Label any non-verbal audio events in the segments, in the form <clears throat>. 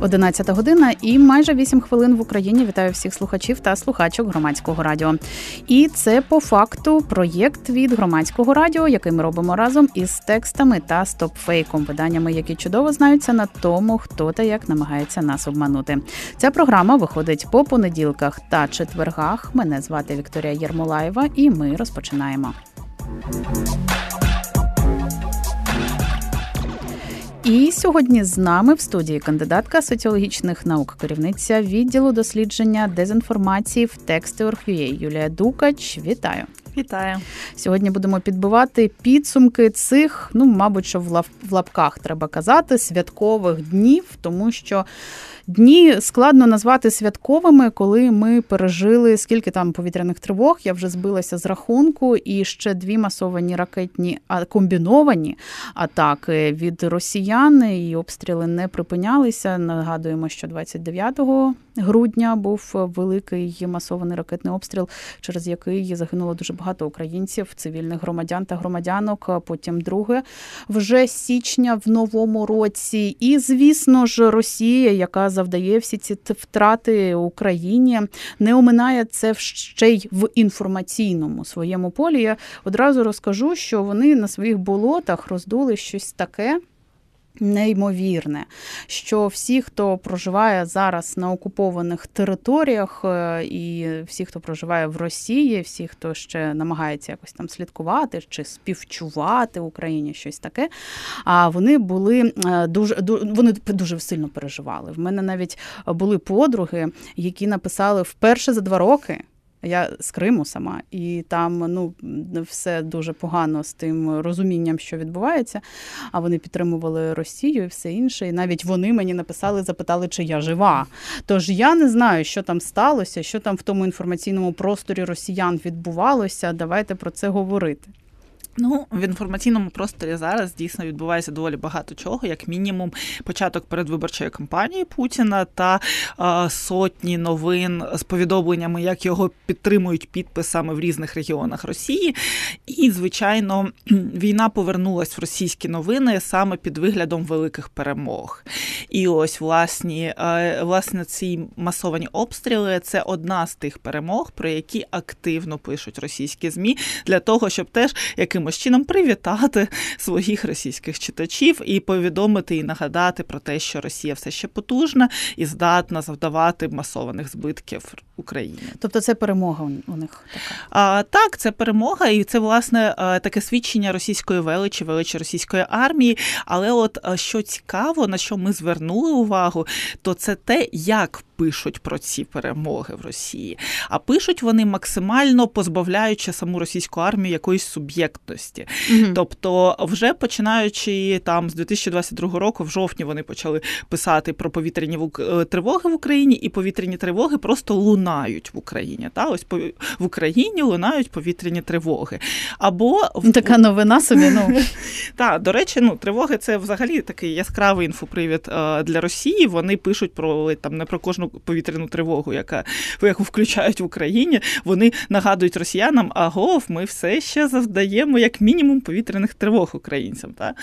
11 година і майже 8 хвилин в Україні. Вітаю всіх слухачів та слухачок громадського радіо. І це по факту проєкт від громадського радіо, який ми робимо разом із текстами та стопфейком, виданнями, які чудово знаються на тому, хто та як намагається нас обманути. Ця програма виходить по понеділках та четвергах. Мене звати Вікторія Єрмолаєва, і ми розпочинаємо. І сьогодні з нами в студії кандидатка соціологічних наук, керівниця відділу дослідження дезінформації в Text.org.ua Юлія Дукач. Вітаю! Вітаю! Сьогодні будемо підбивати підсумки цих, ну мабуть, що в лапках треба казати, святкових днів, тому що Дні складно назвати святковими, коли ми пережили скільки там повітряних тривог. Я вже збилася з рахунку, і ще дві масовані ракетні а комбіновані атаки від росіян і обстріли не припинялися. Нагадуємо, що 29 грудня був великий масований ракетний обстріл, через який загинуло дуже багато українців, цивільних громадян та громадянок. Потім друге вже січня в новому році. І звісно ж, Росія, яка завдає всі ці втрати Україні, не оминає це ще й в інформаційному своєму полі. Я одразу розкажу, що вони на своїх болотах роздули щось таке. Неймовірне, що всі, хто проживає зараз на окупованих територіях, е, і всі, хто проживає в Росії, всі, хто ще намагається якось там слідкувати чи співчувати Україні щось таке, а вони були е, дуже вони дуже сильно переживали. В мене навіть були подруги, які написали вперше за два роки. Я з Криму сама, і там ну все дуже погано з тим розумінням, що відбувається. А вони підтримували Росію і все інше. І навіть вони мені написали, запитали, чи я жива. Тож я не знаю, що там сталося, що там в тому інформаційному просторі росіян відбувалося. Давайте про це говорити. Ну, в інформаційному просторі зараз дійсно відбувається доволі багато чого, як мінімум, початок передвиборчої кампанії Путіна та е, сотні новин з повідомленнями, як його підтримують підписами в різних регіонах Росії. І, звичайно, війна повернулась в російські новини саме під виглядом великих перемог. І ось власні, е, власне ці масовані обстріли це одна з тих перемог, про які активно пишуть російські змі для того, щоб теж якимось якимось чином привітати <laughs> своїх російських читачів і повідомити і нагадати про те, що Росія все ще потужна і здатна завдавати масованих збитків Україні. Тобто це перемога у них така? А, Так, це перемога, і це власне таке свідчення російської величі, величі російської армії. Але от що цікаво, на що ми звернули увагу, то це те, як пишуть про ці перемоги в Росії. А пишуть вони максимально позбавляючи саму російську армію якоїсь суб'єктності. Угу. Тобто, вже починаючи там з 2022 року, в жовтні вони почали писати про повітряні е, тривоги в Україні, і повітряні тривоги просто лунають в Україні. Та ось в Україні лунають повітряні тривоги. Або така новина собі. Ну <laughs> так, до речі, ну тривоги це взагалі такий яскравий інфопривід е, для Росії. Вони пишуть про там не про кожну повітряну тривогу, яка яку включають в Україні. Вони нагадують росіянам, агов, ми все ще завдаємо як мінімум повітряних тривог українцям. Та?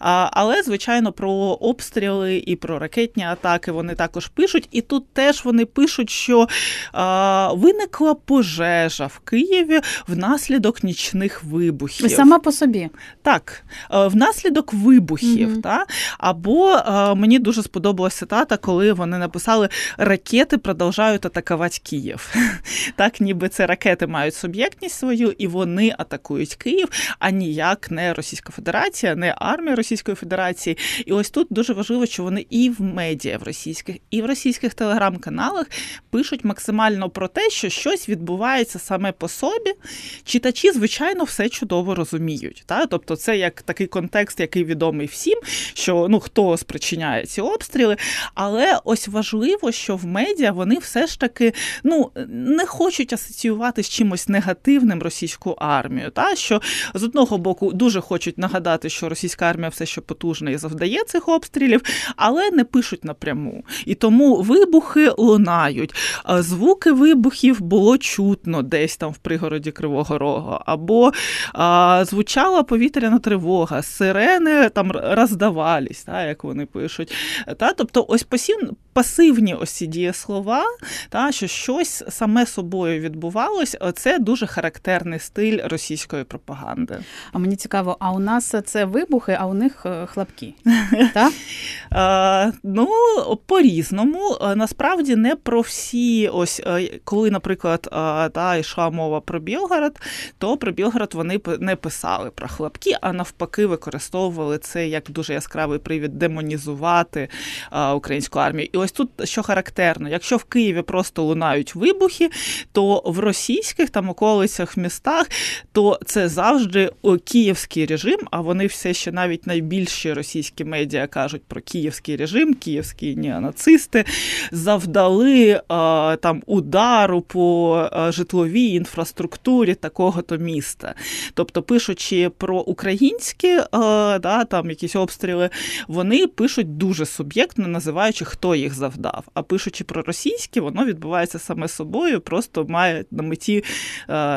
А, Але, звичайно, про обстріли і про ракетні атаки вони також пишуть. І тут теж вони пишуть, що а, виникла пожежа в Києві внаслідок нічних вибухів. Сама по собі. Так, внаслідок вибухів. Угу. Та? Або а, мені дуже сподобалася цитата, коли вони написали ракети продовжують атакувати Київ. <laughs> Так, ніби це ракети мають суб'єктність свою, і вони атакують Київ, а ніяк не Російська Федерація, не армія Російської Федерації. І ось тут дуже важливо, що вони і в медіа в російських, і в російських телеграм-каналах пишуть максимально про те, що щось відбувається саме по собі. Читачі, звичайно, все чудово розуміють. Так? Тобто, це як такий контекст, який відомий всім, що ну хто спричиняє ці обстріли. Але ось важливо, що в медіа вони все ж таки ну не хочуть асоціювати з чимось негативним російську армію. Та що з одного боку дуже хочуть нагадати, що російська армія все ще потужна і завдає цих обстрілів, але не пишуть напряму. І тому вибухи лунають. Звуки вибухів було чутно десь там в пригороді Кривого Рогу, або а, звучала повітряна тривога, сирени там роздавались, та, як вони пишуть. Та, Тобто, ось пасів, пасивні ось ці дієслова, та, що щось саме собою відбувалось, це дуже характерний стиль російської пропаганди. А мені цікаво, а у нас це вибухи, а у них е, хлопки. <laughs> так? Ну, по-різному. Насправді не про всі, ось коли, наприклад, та йшла мова про Білгород, то про Білгород вони не писали про хлопки, а навпаки, використовували це як дуже яскравий привід демонізувати українську армію. І ось тут що характерно, якщо в Києві просто лунають вибухи, то в російських там околицях містах то це завжди київський режим. А вони все ще навіть найбільші російські медіа кажуть про київський режим, київські неонацисти завдали там удару по житловій інфраструктурі такого то міста. Тобто, пишучи про українські да, там якісь обстріли, вони пишуть дуже суб'єктно, називаючи, хто їх завдав. А пишучи про російські, воно відбувається саме собою, просто має на меті е,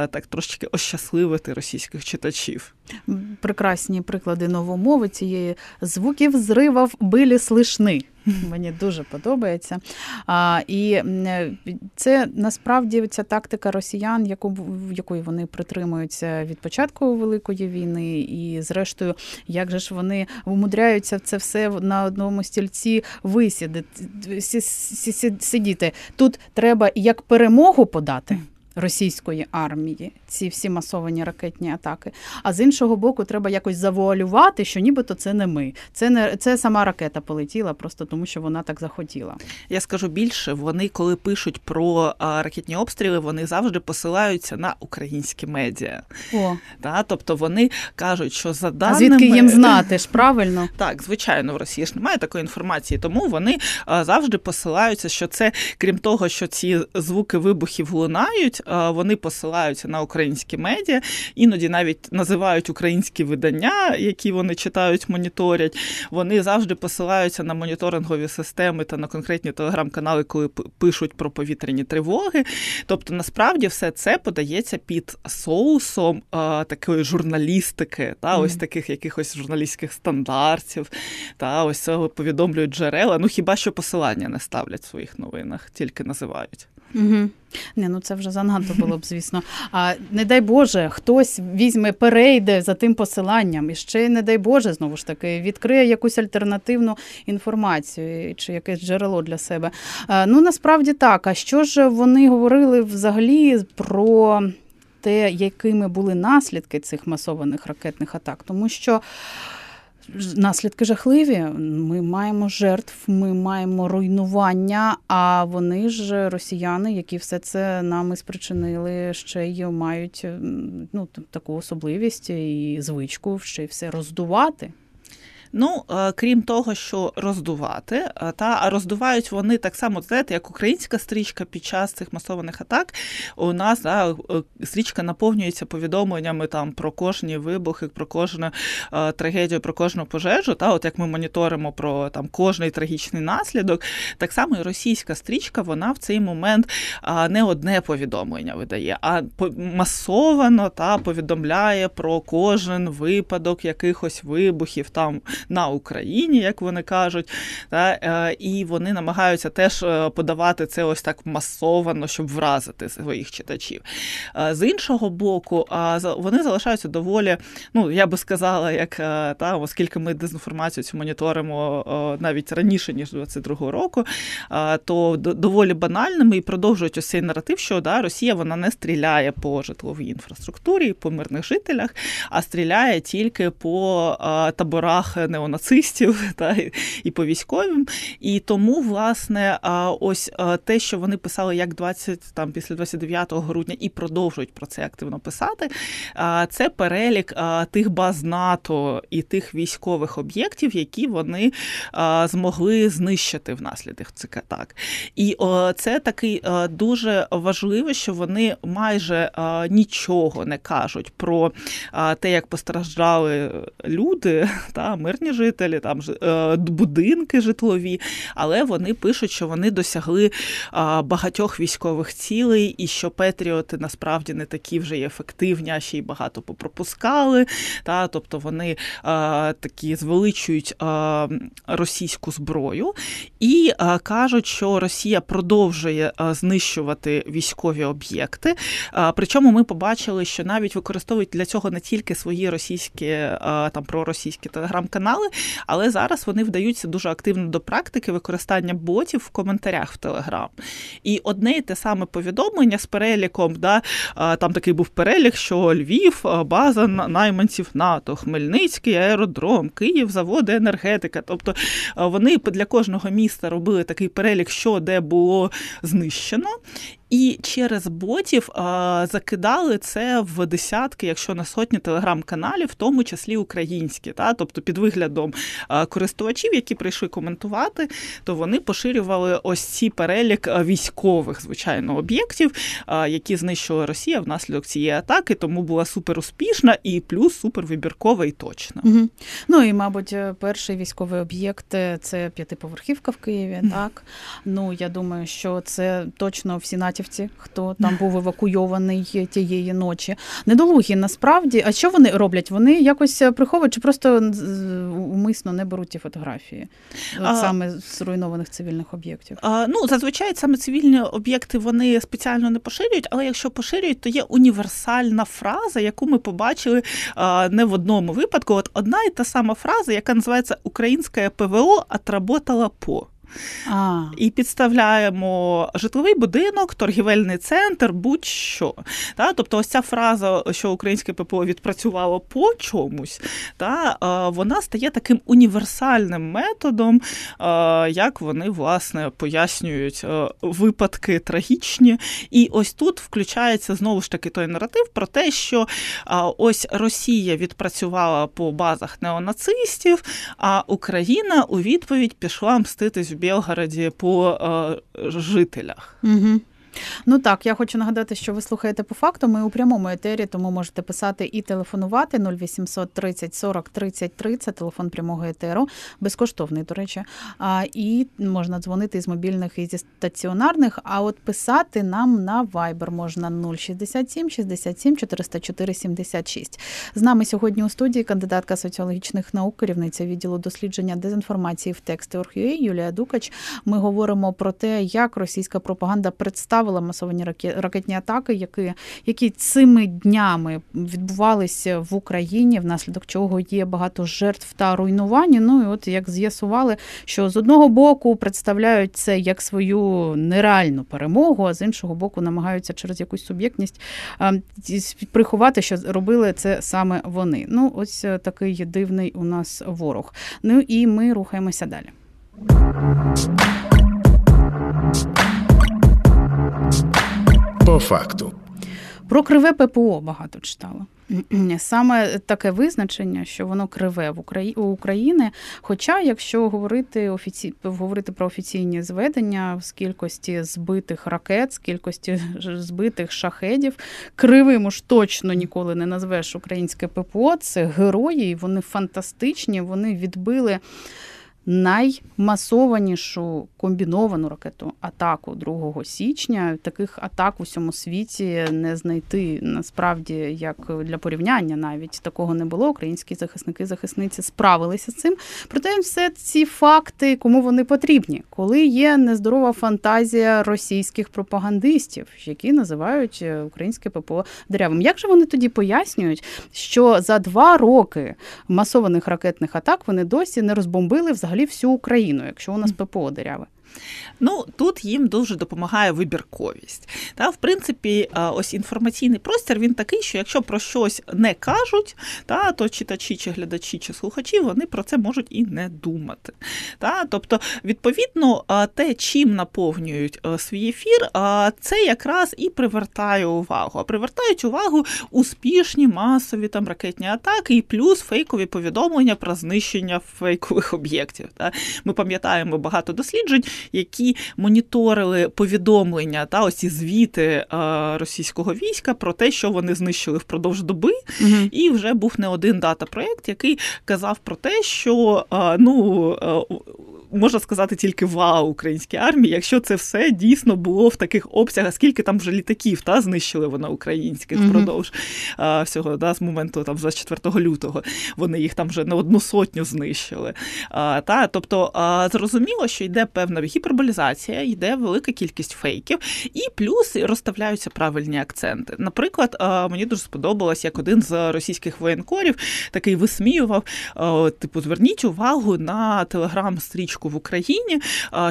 так трошечки ощасливити російських читачів. Прекрасні приклади новомови цієї звуків зривав билі слышни. <laughs> Мені дуже подобається. А, І це насправді ця тактика росіян, яку якої вони притримуються від початку Великої війни, і зрештою, як же ж вони вмудряються це все на одному стільці висідити сидіти. Тут треба як перемогу подати російської армії, ці всі масовані ракетні атаки. А з іншого боку, треба якось завуалювати, що нібито це не ми. Це не це сама ракета полетіла, просто тому що вона так захотіла. Я скажу більше, вони, коли пишуть про ракетні обстріли, вони завжди посилаються на українські медіа. О. Та, тобто вони кажуть, що за даними... А звідки їм <laughs> знати ж правильно? Так, звичайно, в Росії ж немає такої інформації, тому вони завжди посилаються, що це, крім того, що ці звуки вибухів лунають, вони посилаються на українські медіа, іноді навіть називають українські видання, які вони читають, моніторять. Вони завжди посилаються на моніторингові системи та на конкретні телеграм-канали, коли пишуть про повітряні тривоги. Тобто, насправді, все це подається під соусом а, такої журналістики, та ось таких якихось журналістських стандартів. Та ось повідомлюють джерела. Ну хіба що посилання не ставлять в своїх новинах, тільки називають. Угу. Не, ну це вже занадто було б, звісно. А не дай Боже, хтось візьме, перейде за тим посиланням, і ще не дай Боже, знову ж таки, відкриє якусь альтернативну інформацію чи якесь джерело для себе. Ну насправді так. А що ж вони говорили взагалі про те, якими були наслідки цих масованих ракетних атак? Тому що. Наслідки жахливі. Ми маємо жертв, ми маємо руйнування. А вони ж росіяни, які все це нами спричинили, ще й мають ну таку особливість і звичку ще й все роздувати. Ну, е, крім того, що роздувати, е, та а роздувають вони так само, знаєте, як українська стрічка під час цих масованих атак. У нас да, е, стрічка наповнюється повідомленнями там про кожні вибухи, про кожну трагедію, про кожну пожежу. Та, от як ми моніторимо про там кожний трагічний наслідок, так само і російська стрічка, вона в цей момент не одне повідомлення видає, а масовано та повідомляє про кожен випадок якихось вибухів там на Україні, як вони кажуть, та, е, і вони намагаються теж е, подавати це ось так масовано, щоб вразити своїх читачів. Е, з іншого боку, вони залишаються доволі, ну я би сказала, як та, оскільки ми дезінформацію цю моніторимо навіть раніше ніж 22-го року, то доволі банальними і продовжують ось цей наратив, що да, Росія вона не стріляє по житловій інфраструктурі, по мирних жителях, а стріляє тільки по таборах неонацистів <laughs> та і по військовим. І тому, власне, ось те, що вони писали як 20 там після 29 грудня і продовжують про це активно писати. Це перелік тих баз НАТО і тих військових об'єктів, які вони змогли знищити внаслідок цих атак. І це такий дуже важливо, що вони майже нічого не кажуть про те, як постраждали люди, <laughs> та мирні жителі, там е, будинки житлові, але вони пишуть, що вони досягли багатьох військових цілей, і що Петріоти насправді не такі вже й ефективні, а ще й багато попропускали. Та, Тобто вони такі звеличують російську зброю і кажуть, що Росія продовжує знищувати військові об'єкти. Причому ми побачили, що навіть використовують для цього не тільки свої російські там проросійські телеграм-канали, але зараз вони вдаються дуже активно до практики використання ботів в коментарях в Телеграм. І одне і те саме повідомлення з переліком, да, там такий був перелік, що Львів, база найманців НАТО, Хмельницький, аеродром, Київ, заводи, енергетика. Тобто вони для кожного міста робили такий перелік, що де було знищено. І через ботів закидали це в десятки, якщо не сотні телеграм-каналів, в тому числі українські. Та? Тобто, під виглядом користувачів, які прийшли коментувати, то вони поширювали ось ці перелік військових, звичайно, об'єктів, які знищила Росія внаслідок цієї атаки, тому була супер успішна і плюс супер вибіркова і точна. Угу. Ну і, мабуть, перший військовий об'єкт це п'ятиповерхівка в Києві. Так ну я думаю, що це точно всі наті Харківці, хто там був евакуйований тієї ночі. Недолугі насправді. А що вони роблять? Вони якось приховують чи просто умисно не беруть ті фотографії а, саме з руйнованих цивільних об'єктів? А, Ну зазвичай саме цивільні об'єкти вони спеціально не поширюють, але якщо поширюють, то є універсальна фраза, яку ми побачили а, не в одному випадку. От одна і та сама фраза, яка називається Українське ПВО отработала по. А. І підставляємо житловий будинок, торгівельний центр, будь-що. Та? Тобто, ось ця фраза, що українське ППО відпрацювало по чомусь, та? вона стає таким універсальним методом, як вони власне пояснюють випадки трагічні. І ось тут включається знову ж таки той наратив про те, що ось Росія відпрацювала по базах неонацистів, а Україна у відповідь пішла мститись Білгороді по е, жителях. Угу. Ну так, я хочу нагадати, що ви слухаєте по факту. Ми у прямому етері, тому можете писати і телефонувати 0800 30 40 33, Це телефон прямого етеру, безкоштовний, до речі. А, І можна дзвонити з мобільних і зі стаціонарних. А от писати нам на Viber можна 067 67 404 76. З нами сьогодні у студії кандидатка соціологічних наук, керівниця відділу дослідження дезінформації в Орхює Юлія Дукач. Ми говоримо про те, як російська пропаганда представила відправила масовані ракетні атаки, які які цими днями відбувалися в Україні, внаслідок чого є багато жертв та руйнувань. Ну і от як з'ясували, що з одного боку представляють це як свою нереальну перемогу, а з іншого боку, намагаються через якусь суб'єктність приховати, що робили це саме вони. Ну, ось е, такий дивний у нас ворог. Ну і ми рухаємося далі. По факту. Про криве ППО багато читала. <clears throat> Саме таке визначення, що воно криве в Украї... України. Хоча, якщо говорити офіці... говорити про офіційні зведення з кількості збитих ракет, з кількості збитих шахедів, кривим уж точно ніколи не назвеш українське ППО. Це герої, вони фантастичні, вони відбили наймасованішу комбіновану ракету атаку 2 січня. Таких атак у всьому світі не знайти насправді як для порівняння, навіть такого не було. Українські захисники захисниці справилися з цим. Проте все ці факти, кому вони потрібні, коли є нездорова фантазія російських пропагандистів, які називають е, українське ППО деревом. Як же вони тоді пояснюють, що за два роки масованих ракетних атак вони досі не розбомбили взагалі? Взагалі всю Україну, якщо у нас ППО деряве. Ну тут їм дуже допомагає вибірковість. Та, В принципі, ось інформаційний простір він такий, що якщо про щось не кажуть, та, то читачі, чи глядачі, чи слухачі, вони про це можуть і не думати. Та, Тобто, відповідно, те, чим наповнюють свій ефір, це якраз і привертає увагу. А привертають увагу успішні масові там ракетні атаки, і плюс фейкові повідомлення про знищення фейкових об'єктів. Ми пам'ятаємо багато досліджень, які моніторили повідомлення та ось ці звіти російського війська про те, що вони знищили впродовж доби, угу. і вже був не один дата-проєкт, який казав про те, що ну можна сказати тільки вау українській армії, якщо це все дійсно було в таких обсягах, скільки там вже літаків та знищили вона українських mm-hmm. впродовж а, всього да, з моменту там 24 лютого. Вони їх там вже на одну сотню знищили. А, та, Тобто а, зрозуміло, що йде певна гіперболізація, йде велика кількість фейків, і плюс розставляються правильні акценти. Наприклад, а, мені дуже сподобалось, як один з російських воєнкорів такий висміював: а, типу, зверніть увагу на телеграм-стрічку в Україні,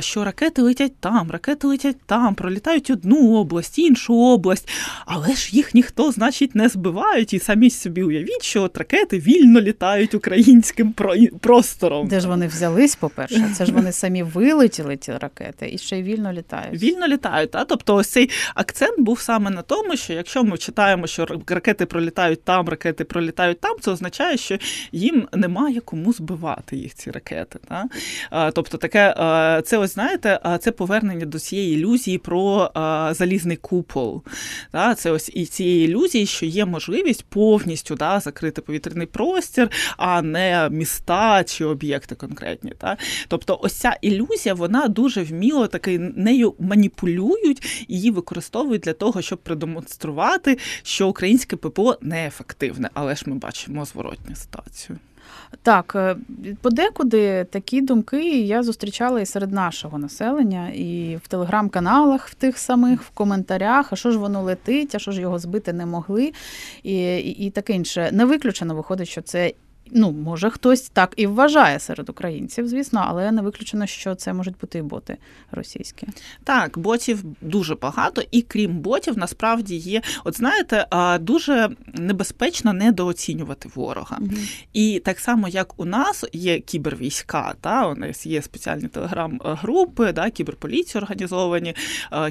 що ракети летять там, ракети летять там, пролітають одну область, іншу область, але ж їх ніхто, значить, не збивають. І самі собі уявіть, що от ракети вільно літають українським простором. Де ж вони взялись, по-перше, це ж вони самі вилетіли ті ракети і ще й вільно літають. Вільно літають, та тобто ось цей акцент був саме на тому, що якщо ми читаємо, що ракети пролітають там, ракети пролітають там, це означає, що їм немає кому збивати їх ці ракети. Та? Тобто, таке це ось знаєте, це повернення до цієї ілюзії про залізний купол. Це ось і цієї ілюзії, що є можливість повністю закрити повітряний простір, а не міста чи об'єкти конкретні. Тобто, ось ця ілюзія, вона дуже вміло таки нею маніпулюють її використовують для того, щоб продемонструвати, що українське ППО неефективне, але ж ми бачимо зворотню ситуацію. Так, е, подекуди такі думки я зустрічала і серед нашого населення, і в телеграм-каналах в тих самих, в коментарях, а що ж воно летить, а що ж його збити не могли, і, і, і таке інше. Не виключено виходить, що це Ну, може, хтось так і вважає серед українців, звісно, але не виключено, що це можуть бути і боти російські. Так, ботів дуже багато, і крім ботів, насправді є. От знаєте, дуже небезпечно недооцінювати ворога. Угу. І так само, як у нас є кібервійська, та у нас є спеціальні телеграм-групи, да, кіберполіції організовані,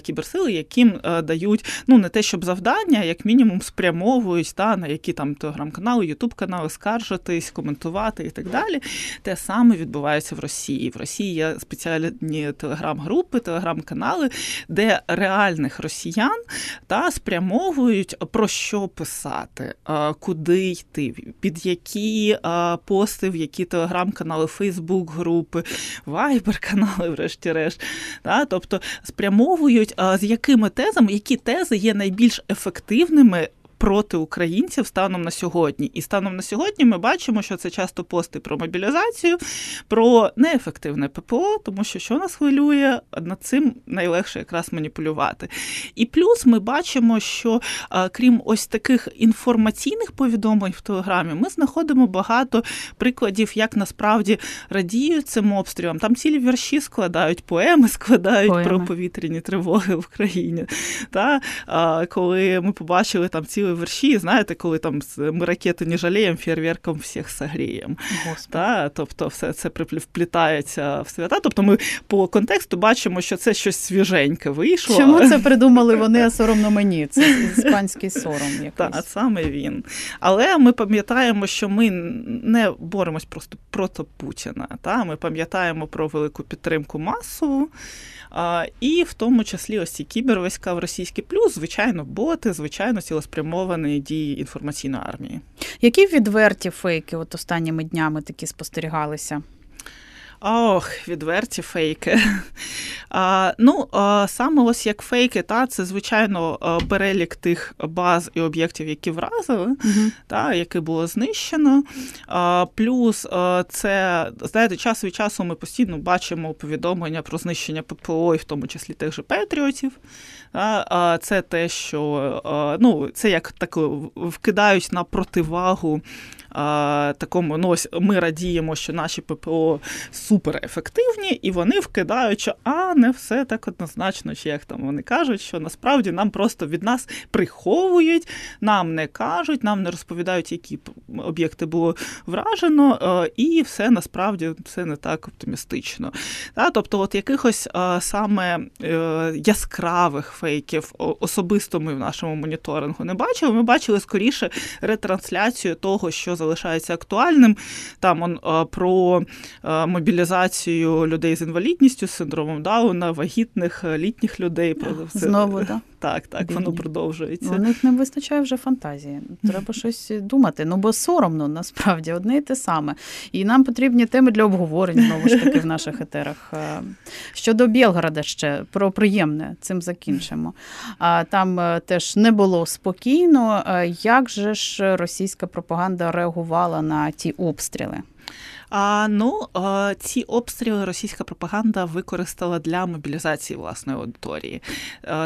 кіберсили, яким дають ну не те, щоб завдання, як мінімум спрямовують та, на які там телеграм-канали, ютуб-канали скаржитись дивитись, коментувати і так далі. Те саме відбувається в Росії. В Росії є спеціальні телеграм-групи, телеграм-канали, де реальних росіян та спрямовують про що писати, куди йти, під які пости, в які телеграм-канали, Фейсбук-групи, Вайбер-канали, врешті-решт. Та, Тобто спрямовують з якими тезами, які тези є найбільш ефективними проти українців станом на сьогодні. І станом на сьогодні ми бачимо, що це часто пости про мобілізацію, про неефективне ППО, тому що що нас хвилює, над цим найлегше якраз маніпулювати. І плюс ми бачимо, що крім ось таких інформаційних повідомлень в Телеграмі, ми знаходимо багато прикладів, як насправді радіють цим обстрілам. Там цілі вірші складають, поеми складають поеми. про повітряні тривоги в країні. Та, Коли ми побачили там цілий верші, знаєте, коли там ми ракети не жаліємо, фєрверком всіх согріємо. Та, Тобто все це вплітається в свята. Тобто ми по контексту бачимо, що це щось свіженьке вийшло. Чому це <laughs> придумали вони, а соромно мені? Це іспанський сором. якийсь. Так, саме він. Але ми пам'ятаємо, що ми не боремось просто проти Путіна. Та? Ми пам'ятаємо про велику підтримку масову. І в тому числі ось ці кібервійська в російський плюс, звичайно, боти, звичайно, цілеспрямовані дії інформаційної армії. Які відверті фейки от останніми днями такі спостерігалися? Ох, відверті фейки. А, Ну, а, саме ось як фейки, та це звичайно перелік тих баз і об'єктів, які вразили, uh та, які було знищено. А, Плюс це знаєте, час від часу ми постійно бачимо повідомлення про знищення ППО, і в тому числі тих же Петріотів. А, Це те, що ну, це як так вкидають на противагу такому ну ось ми радіємо, що наші ППО супер суперефективні, і вони вкидають, що а не все так однозначно, чи як там вони кажуть, що насправді нам просто від нас приховують, нам не кажуть, нам не розповідають, які об'єкти було вражено, е, і все насправді все не так оптимістично. Тобто, от якихось саме е, яскравих фейків особисто ми в нашому моніторингу не бачили. Ми бачили скоріше ретрансляцію того, що залишається актуальним. Там он про мобілізацію людей з інвалідністю, з синдромом Дауна, вагітних літніх людей. Знову, так. Так, так, Бідні. воно продовжується. У них не вистачає вже фантазії. Треба <laughs> щось думати. Ну бо соромно насправді одне і те саме. І нам потрібні теми для обговорень знову ж таки в наших етерах. Щодо Білгорода ще про приємне цим закінчимо. А там е, теж не було спокійно. Як же ж російська пропаганда реагувала на ті обстріли? А, Ну, ці обстріли російська пропаганда використала для мобілізації власної аудиторії.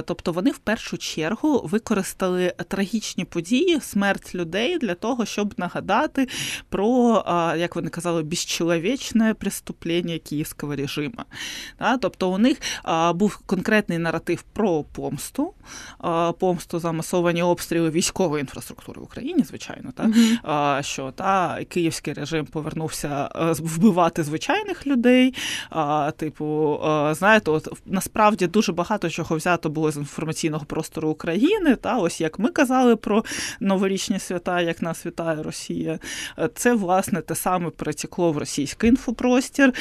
Тобто вони в першу чергу використали трагічні події, смерть людей для того, щоб нагадати про, як вони казали, безчеловічне преступлення київського режиму. Тобто у них був конкретний наратив про помсту, помсту за масовані обстріли військової інфраструктури в Україні, звичайно, так? Mm-hmm. що та київський режим повернувся Е, вбивати звичайних людей. А, Типу, а, знаєте, от насправді дуже багато чого взято було з інформаційного простору України. Та ось як ми казали про новорічні свята, як нас вітає Росія. Е, це власне те саме перетекло в російський інфопростір.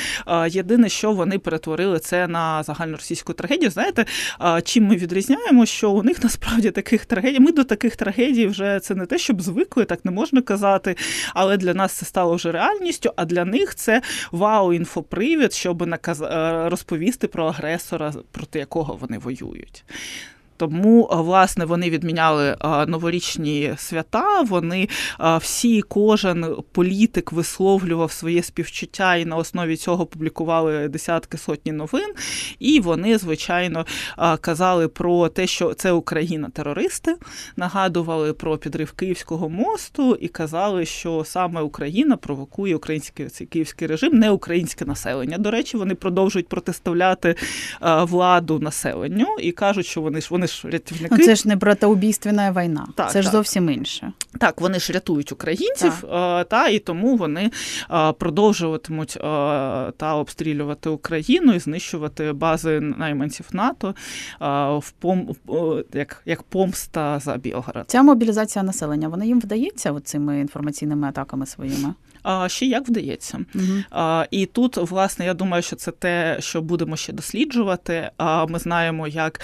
Єдине, що вони перетворили це на загальноросійську трагедію. Знаєте, чим ми відрізняємо, що у них насправді таких трагедій. Ми до таких трагедій вже це не те, щоб звикли, так не можна казати, але для нас це стало вже реальністю. А для них це вау-інфопривід, щоб наказ... Е, розповісти про агресора, проти якого вони воюють. Тому, власне, вони відміняли новорічні свята. Вони всі, кожен політик висловлював своє співчуття і на основі цього публікували десятки сотні новин. І вони, звичайно, казали про те, що це Україна терористи, нагадували про підрив Київського мосту і казали, що саме Україна провокує український цей київський режим, не українське населення. До речі, вони продовжують протиставляти владу населенню і кажуть, що вони ж вони ж рятівники. Ну, це ж не братоубійственна війна, так, це ж зовсім інше. Так, вони ж рятують українців, так. та і тому вони продовжуватимуть та обстрілювати Україну і знищувати бази найманців НАТО в пом як, як помста за Білгород. Ця мобілізація населення вона їм вдається цими інформаційними атаками своїми ще як вдається. Угу. І тут, власне, я думаю, що це те, що будемо ще досліджувати. Ми знаємо, як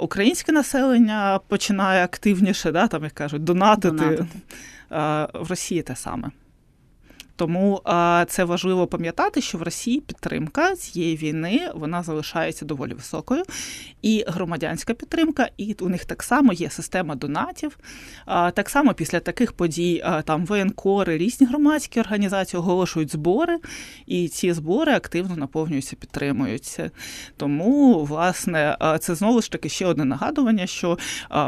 українське населення починає активніше, да, там як кажуть, донатити. донатити. В Росії те саме. Тому це важливо пам'ятати, що в Росії підтримка цієї війни вона залишається доволі високою. І громадянська підтримка, і у них так само є система донатів. Так само після таких подій там воєнкори, різні громадські організації оголошують збори, і ці збори активно наповнюються, підтримуються. Тому, власне, це знову ж таки ще одне нагадування, що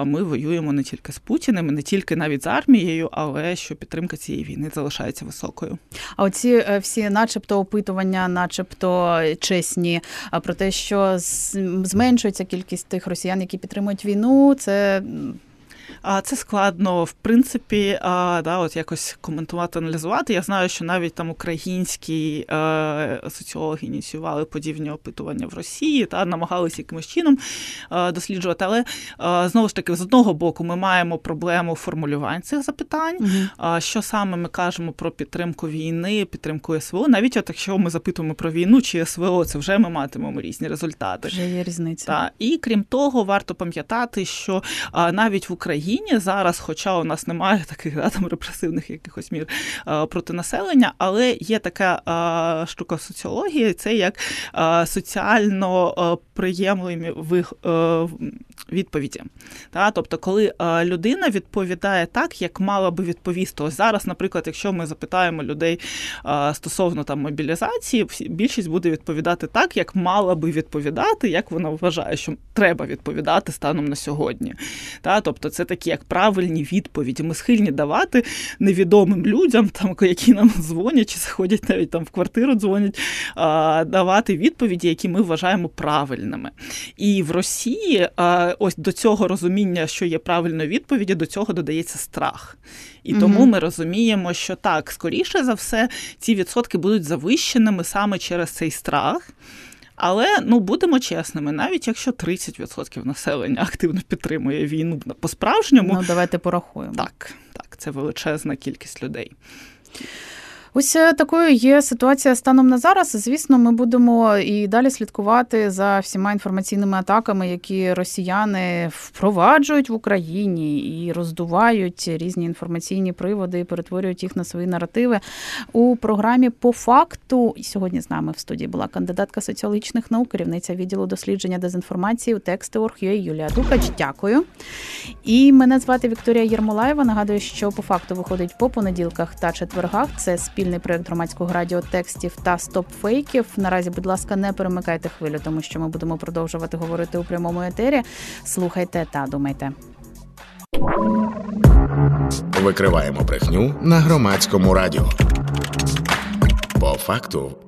ми воюємо не тільки з Путіним, не тільки навіть з армією, але що підтримка цієї війни залишається високою. А оці е, всі, начебто, опитування, начебто чесні, про те, що зменшується кількість тих росіян, які підтримують війну, це а це складно, в принципі, а, да, от якось коментувати, аналізувати. Я знаю, що навіть там українські е, соціологи ініціювали подібні опитування в Росії та намагалися якимось чином е, досліджувати. Але е, знову ж таки, з одного боку, ми маємо проблему формулювань цих запитань. Угу. Що саме ми кажемо про підтримку війни, підтримку СВО, навіть от якщо ми запитуємо про війну чи СВО, це вже ми матимемо різні результати. Вже є різниця. Та. І крім того, варто пам'ятати, що навіть в Україні. Україні. Зараз, хоча у нас немає таких да, там репресивних якихось мір проти населення, але є така штука соціології, це як соціально приємливі відповіді. Та? Тобто, коли людина відповідає так, як мала би відповісти. Ось зараз, наприклад, якщо ми запитаємо людей стосовно там мобілізації, більшість буде відповідати так, як мала би відповідати, як вона вважає, що треба відповідати станом на сьогодні. Та? Тобто, це такі як правильні відповіді. Ми схильні давати невідомим людям, там які нам дзвонять, чи заходять навіть там в квартиру, дзвонять, давати відповіді, які ми вважаємо правильними. І в Росії ось до цього розуміння, що є правильною відповіді, до цього додається страх. І mm тому ми розуміємо, що так, скоріше за все, ці відсотки будуть завищеними саме через цей страх. Але ну будемо чесними, навіть якщо 30% населення активно підтримує війну по-справжньому, ну давайте порахуємо. Так, так, це величезна кількість людей. Ось е, такою є ситуація станом на зараз. Звісно, ми будемо і далі слідкувати за всіма інформаційними атаками, які росіяни впроваджують в Україні і роздувають різні інформаційні приводи, і перетворюють їх на свої наративи. У програмі по факту сьогодні з нами в студії була кандидатка соціологічних наук, керівниця відділу дослідження дезінформації у тексти.org.ua Юлія Дукач. Дякую. І мене звати Вікторія Єрмолаєва. Нагадую, що по факту виходить по понеділках та четвергах. Це спільний проєкт громадського радіо текстів та стоп-фейків. Наразі, будь ласка, не перемикайте хвилю, тому що ми будемо продовжувати говорити у прямому етері. Слухайте та думайте. Викриваємо брехню на громадському радіо. По факту.